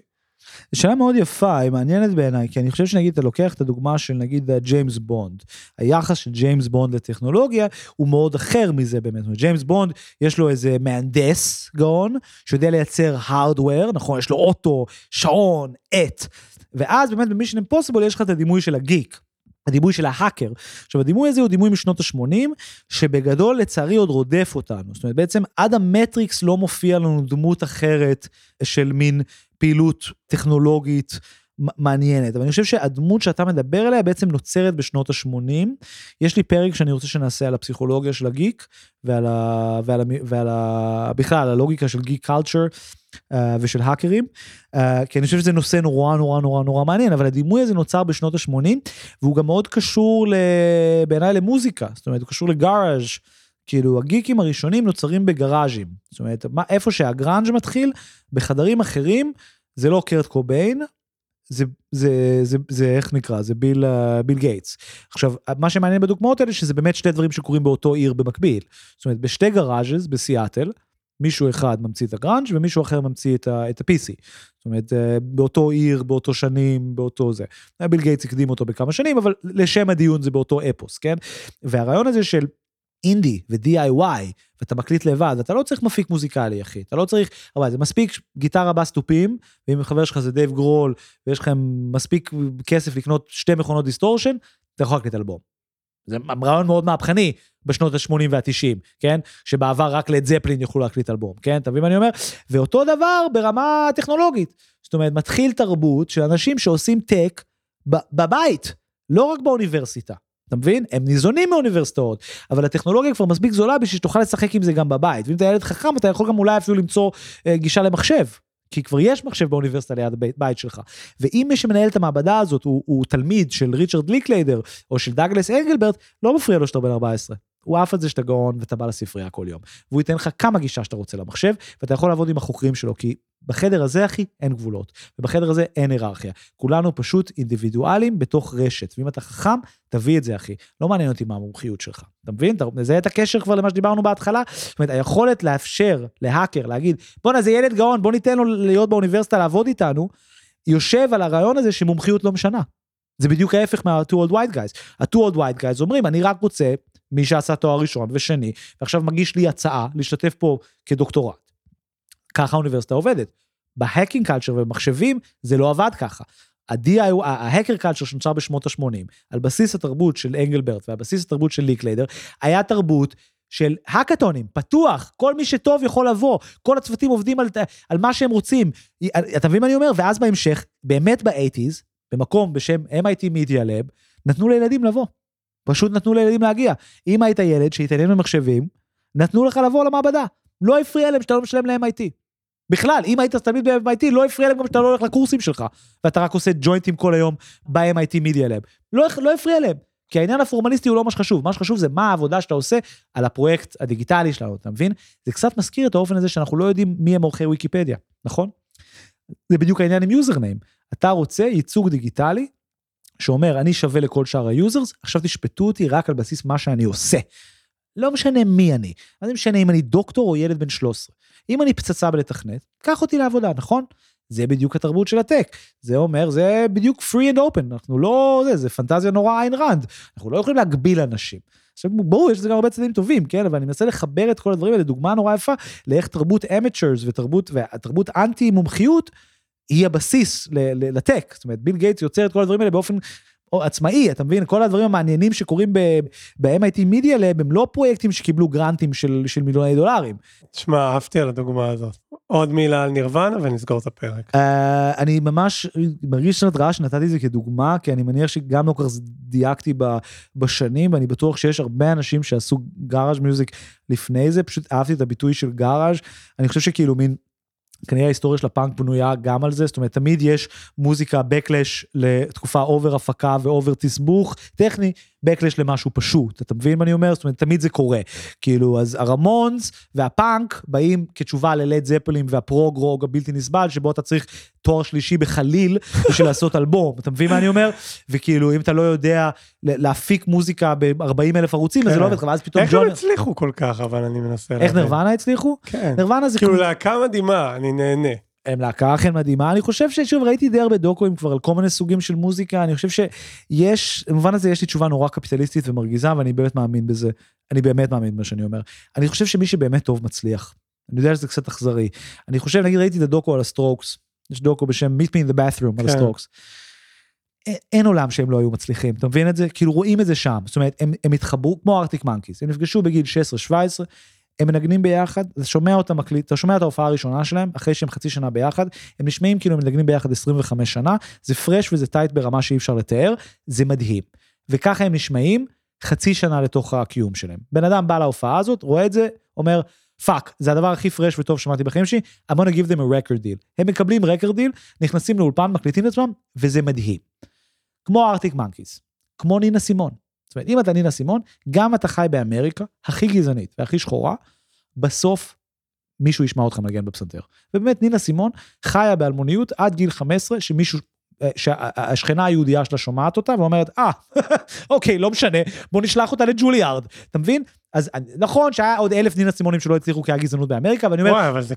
[SPEAKER 1] שאלה מאוד יפה, היא מעניינת בעיניי, כי אני חושב שנגיד, אתה לוקח את הדוגמה של נגיד ג'יימס בונד. היחס של ג'יימס בונד לטכנולוגיה הוא מאוד אחר מזה באמת. ג'יימס בונד, יש לו איזה מהנדס גאון, שיודע לייצר hardware, נכון? יש לו אוטו, שעון, עט. ואז באמת במישן אימפוסיבול יש לך את הדימוי של הגיק. הדימוי של ההאקר. עכשיו הדימוי הזה הוא דימוי משנות ה-80, שבגדול לצערי עוד רודף אותנו. זאת אומרת בעצם עד המטריקס לא מופיע לנו דמות אחרת של מין פעילות טכנולוגית מעניינת. אבל אני חושב שהדמות שאתה מדבר עליה בעצם נוצרת בשנות ה-80. יש לי פרק שאני רוצה שנעשה על הפסיכולוגיה של הגיק, ועל ה... ועל ה... ועל ה... בכלל, על הלוגיקה של גיק קלצ'ר uh, ושל האקרים, uh, כי אני חושב שזה נושא נורא נורא נורא נורא מעניין, אבל הדימוי הזה נוצר בשנות ה-80, והוא גם מאוד קשור ל... בעיניי למוזיקה, זאת אומרת, הוא קשור לגאראז'. כאילו הגיקים הראשונים נוצרים בגראז'ים. זאת אומרת, מה, איפה שהגראנג' מתחיל, בחדרים אחרים, זה לא קורט קוביין, זה, זה, זה, זה איך נקרא, זה ביל, uh, ביל גייטס. עכשיו, מה שמעניין בדוגמאות האלה, שזה באמת שתי דברים שקורים באותו עיר במקביל. זאת אומרת, בשתי garages בסיאטל, מישהו אחד ממציא את הגראנג' ומישהו אחר ממציא את, ה, את ה-PC. זאת אומרת, אה, באותו עיר, באותו שנים, באותו זה. ביל גייטס הקדים אותו בכמה שנים, אבל לשם הדיון זה באותו אפוס, כן? והרעיון הזה של אינדי ו-DIY, ואתה מקליט לבד, אתה לא צריך מפיק מוזיקלי, אחי. אתה לא צריך, אבל זה מספיק גיטרה בס תופים, ואם חבר שלך זה דייב גרול, ויש לכם מספיק כסף לקנות שתי מכונות distortion, אתה יכול להקליט אלבום. זה רעיון מאוד מהפכני בשנות ה-80 וה-90, כן? שבעבר רק לד זפלין יוכלו להקליט אלבום, כן? אתה מבין מה אני אומר? ואותו דבר ברמה טכנולוגית. זאת אומרת, מתחיל תרבות של אנשים שעושים tech בבית, לא רק באוניברסיטה. אתה מבין? הם ניזונים מאוניברסיטאות, אבל הטכנולוגיה כבר מספיק זולה בשביל שתוכל לשחק עם זה גם בבית. ואם אתה ילד חכם, אתה יכול גם אולי אפילו למצוא אה, גישה למחשב. כי כבר יש מחשב באוניברסיטה ליד הבית בית שלך. ואם מי שמנהל את המעבדה הזאת הוא, הוא תלמיד של ריצ'רד ליקליידר, או של דאגלס אנגלברט, לא מפריע לו שאתה בן 14. הוא עף על זה שאתה גאון ואתה בא לספרייה כל יום. והוא ייתן לך כמה גישה שאתה רוצה למחשב, ואתה יכול לעבוד עם החוקרים שלו, כי בחדר הזה, אחי, אין גבולות. ובחדר הזה אין היררכיה. כולנו פשוט אינדיבידואלים בתוך רשת. ואם אתה חכם, תביא את זה, אחי. לא מעניין אותי מה המומחיות שלך. אתה מבין? אתה מזהה את הקשר כבר למה שדיברנו בהתחלה? זאת אומרת, היכולת לאפשר להאקר, להגיד, בואנה, זה ילד גאון, בוא ניתן לו להיות באוניברסיטה לעבוד איתנו, יושב על הרעיון הזה שמומחיות לא משנה. זה בדיוק ההפך מה-2 old white guys. ה-2 old white guys אומרים, אני רק רוצה מי שעשה תואר ראשון ושני, ועכשיו מגיש לי הצעה להשתתף פה כדוקטורנט. ככה האוניברסיטה עובדת. ב hacking culture ובמחשבים זה לא עבד ככה. ה-DIY, ה hacker culture שנוצר בשנות ה-80, על בסיס התרבות של אנגלברט ועל בסיס התרבות של ליקליידר, היה תרבות של hackathons, פתוח, כל מי שטוב יכול לבוא, כל הצוותים עובדים על, על מה שהם רוצים. אתה מבין מה אני אומר? ואז בהמשך, באמת ב-80's, במקום בשם MIT Media Lab, נתנו לילדים לבוא. פשוט נתנו לילדים להגיע. אם היית ילד שהתעניין במחשבים, נתנו לך לבוא למעבדה. לא הפריע להם שאתה לא משלם ל-MIT. בכלל, אם היית תלמיד ב-MIT, לא הפריע להם גם שאתה לא הולך לקורסים שלך, ואתה רק עושה ג'וינטים כל היום ב-MIT Media Lab. לא, לא הפריע להם. כי העניין הפורמליסטי הוא לא מה שחשוב, מה שחשוב זה מה העבודה שאתה עושה על הפרויקט הדיגיטלי שלנו, אתה מבין? זה קצת מזכיר את האופן הזה שאנחנו לא יודעים מי הם עורכי ויקיפדיה, נכון? זה בדיוק העניין עם usernames. אתה רוצה ייצוג דיגיטלי שאומר, אני שווה לכל שאר ה users, עכשיו תשפטו אותי רק על בסיס מה שאני עושה. לא משנה מי אני, מה זה משנה אם אני דוקטור או ילד בן 13. אם אני פצצה בלתכנת, קח אותי לעבודה, נכון? זה בדיוק התרבות של ה tech. זה אומר, זה בדיוק free and open, אנחנו לא, זה, זה פנטזיה נורא איין ראנד. אנחנו לא יכולים להגביל אנשים. עכשיו, ברור, יש לזה גם הרבה צדדים טובים, כן? אבל אני מנסה לחבר את כל הדברים האלה, דוגמה נורא יפה, לאיך תרבות אמצ'רס ותרבות, ותרבות אנטי מומחיות, היא הבסיס לטק. זאת אומרת, ביל גייטס יוצר את כל הדברים האלה באופן או עצמאי, אתה מבין? כל הדברים המעניינים שקורים ב-MIT Media Lab הם לא פרויקטים שקיבלו גרנטים של, של מיליוני דולרים.
[SPEAKER 2] תשמע, אהבתי על הדוגמה הזאת. עוד מילה על נירוונה ונסגור את הפרק.
[SPEAKER 1] Uh, אני ממש מרגיש קצת רע שנתתי את זה כדוגמה, כי אני מניח שגם לא כל כך דייקתי ב, בשנים, ואני בטוח שיש הרבה אנשים שעשו garage music לפני זה, פשוט אהבתי את הביטוי של garage. אני חושב שכאילו מין כנראה ההיסטוריה של הפאנק בנויה גם על זה, זאת אומרת, תמיד יש מוזיקה backlash לתקופה over הפקה ו over תסבוך טכני, backlash למשהו פשוט, אתה מבין מה אני אומר? זאת אומרת, תמיד זה קורה. כאילו, אז הרמונס והפאנק באים כתשובה ללד זפלין והפרוג רוק הבלתי נסבל, שבו אתה צריך תואר שלישי בחליל בשביל לעשות אלבום, אתה מבין מה אני אומר? וכאילו, אם אתה לא יודע להפיק מוזיקה ב-40 אלף ערוצים, אז זה לא
[SPEAKER 2] כן.
[SPEAKER 1] עובד לך, ואז פתאום
[SPEAKER 2] איך הם הצליחו כל כך, אבל אני מנסה
[SPEAKER 1] איך
[SPEAKER 2] להבין.
[SPEAKER 1] נירוונה הצליחו?
[SPEAKER 2] כן.
[SPEAKER 1] נירוונה זה
[SPEAKER 2] כאילו
[SPEAKER 1] כמו-
[SPEAKER 2] להקה מדהימה, אני נהנה.
[SPEAKER 1] הם להקה אכן מדהימה, אני חושב ששוב ראיתי די הרבה דוקואים כבר על כל מיני סוגים של מוזיקה, אני חושב שיש, במובן הזה יש לי תשובה נורא קפיטליסטית ומרגיזה ואני באמת מאמין בזה, אני באמת מאמין במה שאני אומר. אני חושב שמי שבאמת טוב מצליח, אני יודע שזה קצת אכזרי, אני חושב, נגיד ראיתי את הדוקו על הסטרוקס, יש דוקו בשם Meet Me in the Bathroom על
[SPEAKER 2] כן.
[SPEAKER 1] הסטרוקס. אין- אין עולם שהם לא היו מצליחים, אתה מבין את זה? כאילו רואים את זה שם, זאת אומרת, הם, הם התחברו כמו ארקטיק מאנקיז, הם נפגשו בגיל 16-17, הם מנגנים ביחד, אתה שומע אותם מקליט, אתה שומע את ההופעה הראשונה שלהם, אחרי שהם חצי שנה ביחד, הם נשמעים כאילו הם מנגנים ביחד 25 שנה, זה fresh וזה tight ברמה שאי אפשר לתאר, זה מדהים. וככה הם נשמעים חצי שנה לתוך הקיום שלהם. בן אדם בא להופעה הזאת, רואה את זה, אומר, fuck, זה הדבר הכי fresh וטוב שמעתי בחיים שלי, I'm gonna give them a record deal. הם מקבלים record deal, נכנסים לאולפן, מקליטים את עצמם, וזה מדהים. כמו ארקטיק מאנקיז, כמו נינה סימון. זאת אומרת, אם אתה נינה סימון, גם אתה חי באמריקה, הכי גזענית והכי שחורה, בסוף מישהו ישמע אותך מנגן בפסנתר. ובאמת, נינה סימון חיה באלמוניות עד גיל 15, שמישהו, שהשכנה היהודייה שלה שומעת אותה ואומרת, אה, אוקיי, לא משנה, בוא נשלח אותה לג'וליארד. אתה מבין? אז נכון שהיה עוד אלף נינה סימונים שלא הצליחו כי היה גזענות באמריקה, ואני אומר,
[SPEAKER 2] וואי, אבל זה...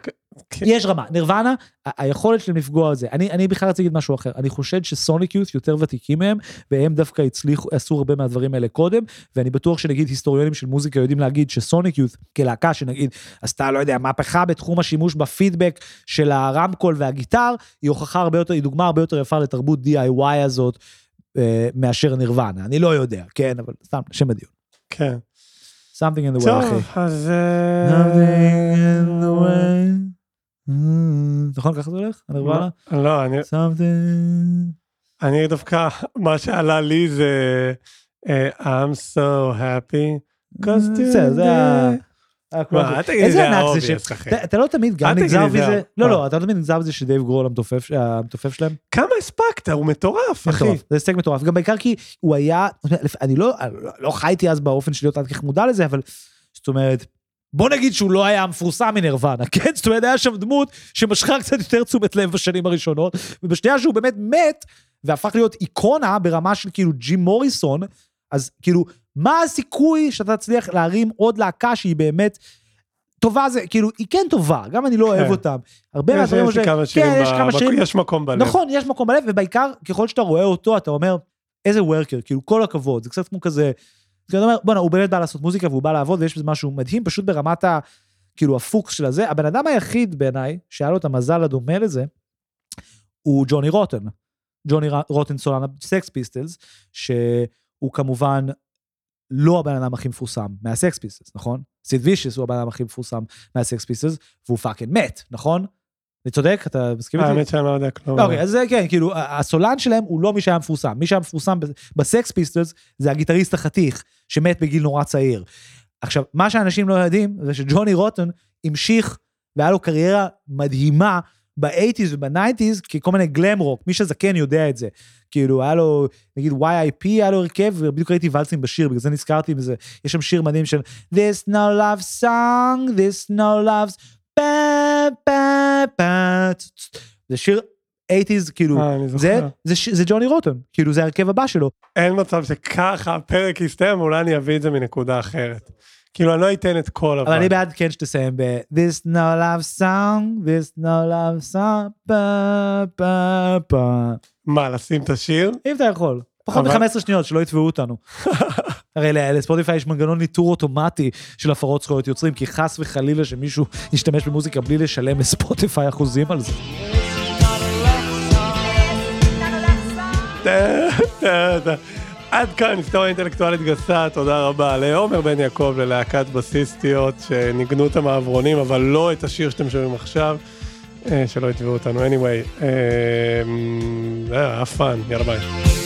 [SPEAKER 2] כן.
[SPEAKER 1] יש רמה, נירוונה, היכולת שלהם לפגוע על זה. אני, אני בכלל רציתי להגיד משהו אחר, אני חושד שסוניק יוס יותר ותיקים מהם, והם דווקא הצליחו, עשו הרבה מהדברים האלה קודם, ואני בטוח שנגיד היסטוריונים של מוזיקה יודעים להגיד שסוניק יוס, כלהקה שנגיד עשתה, לא יודע, מהפכה בתחום השימוש בפידבק של הרמקול והגיטר, היא הוכחה הרבה יותר, היא דוגמה הרבה יותר יפה לתרבות DIY הזאת, אה, מאשר נירוונה. אני לא יודע, כן, אבל סתם, שם הדיון.
[SPEAKER 2] כן.
[SPEAKER 1] something in the way, אחי.
[SPEAKER 2] טוב, אז... אה,
[SPEAKER 1] Something in the way. Mm, נכון ככה זה הולך? הנירוונה?
[SPEAKER 2] לא, אני-. אני דווקא, מה שעלה לי זה אה, I'm so happy. לי
[SPEAKER 1] איזה
[SPEAKER 2] זה
[SPEAKER 1] ענק זה ש... אתה- לא תמיד גם נגזר מזה, לא? לא, אתה לא תמיד נגזר מזה שדייב גרול המתופף שלהם.
[SPEAKER 2] כמה הספקת? הוא מטורף, אחי.
[SPEAKER 1] זה הישג מטורף, גם בעיקר כי הוא היה, אני לא, לא חייתי אז באופן של להיות עד כך מודע לזה, אבל זאת אומרת, בוא נגיד שהוא לא היה המפורסם מנירוונה, כן? זאת אומרת, היה שם דמות שמשכה קצת יותר תשומת לב בשנים הראשונות, ובשנייה שהוא באמת מת, והפך להיות איקונה ברמה של כאילו ג'ים מוריסון, אז כאילו, מה הסיכוי שאתה תצליח להרים עוד להקה שהיא באמת טובה זה, כאילו, היא כן טובה, גם אני לא אוהב
[SPEAKER 2] כן.
[SPEAKER 1] אותם. הרבה מהדברים
[SPEAKER 2] יש לי כמה שירים,
[SPEAKER 1] כן, יש כמה שירים,
[SPEAKER 2] יש מקום בלב.
[SPEAKER 1] נכון, יש מקום בלב, ובעיקר, ככל שאתה רואה אותו, אתה אומר, איזה worker, כאילו, כל הכבוד, זה קצת כמו כזה, אתה אומר, בואנה, הוא באמת בא לעשות מוזיקה והוא בא לעבוד, ויש בזה משהו מדהים, פשוט ברמת ה... כאילו, הפוקוס של הזה. הבן אדם היחיד בעיניי, שהיה לו את המזל הדומה לזה, הוא ג'וני רוטן. ג'וני רוטן סולן סקס פיסטולס, שהוא כמובן לא הבן אדם הכי מפורסם מהסקס פיסטולס, נכון? סיד וישס הוא הבן אדם הכי מפורסם מהסקס פיסטלס, והוא פאקינג מת, נכון? אני צודק? אתה מסכים איתי?
[SPEAKER 2] האמת שאני לא יודע כלום.
[SPEAKER 1] אוקיי, אז זה כן, כאילו, הסולן שלהם הוא לא מי שהיה מפורסם. מי שהיה מפורסם בסקס פיסטלס זה הגיטריסט החתיך, שמת בגיל נורא צעיר. עכשיו, מה שאנשים לא יודעים, זה שג'וני רוטון המשיך, והיה לו קריירה מדהימה ב-80's וב-90's, ככל מיני גלם רוק, מי שזקן יודע את זה. כאילו, היה לו, נגיד YIP, היה לו הרכב, ובדיוק ראיתי ולסים בשיר, בגלל זה נזכרתי בזה. יש שם שיר מדהים של This no love song, this no פה. זה שיר 80's, כאילו,
[SPEAKER 2] אה, אני
[SPEAKER 1] זה. זה, זה ג'וני רוטון, כאילו זה ההרכב הבא שלו.
[SPEAKER 2] אין מצב שככה הפרק יסתיים, אולי אני אביא את זה מנקודה אחרת. כאילו, אני לא אתן את כל
[SPEAKER 1] אבל אני בעד כן שתסיים ב- This no love song, this no love song, פה, פה, פה.
[SPEAKER 2] מה, לשים את השיר?
[SPEAKER 1] אם אתה יכול. פחות
[SPEAKER 2] אבל-
[SPEAKER 1] מ-15 שניות, שלא יתבעו אותנו. הרי לספוטיפיי יש מנגנון ניטור אוטומטי של הפרות זכויות יוצרים, כי חס וחלילה שמישהו ישתמש במוזיקה בלי לשלם לספוטיפיי אחוזים על זה.
[SPEAKER 2] עד כאן היסטוריה אינטלקטואלית גסה, תודה רבה לעומר בן יעקב, ללהקת בסיסטיות שניגנו את המעברונים, אבל לא את השיר שאתם שומעים עכשיו, אה, שלא יתבעו אותנו. anyway, אה, היה fun, יאללה ביי.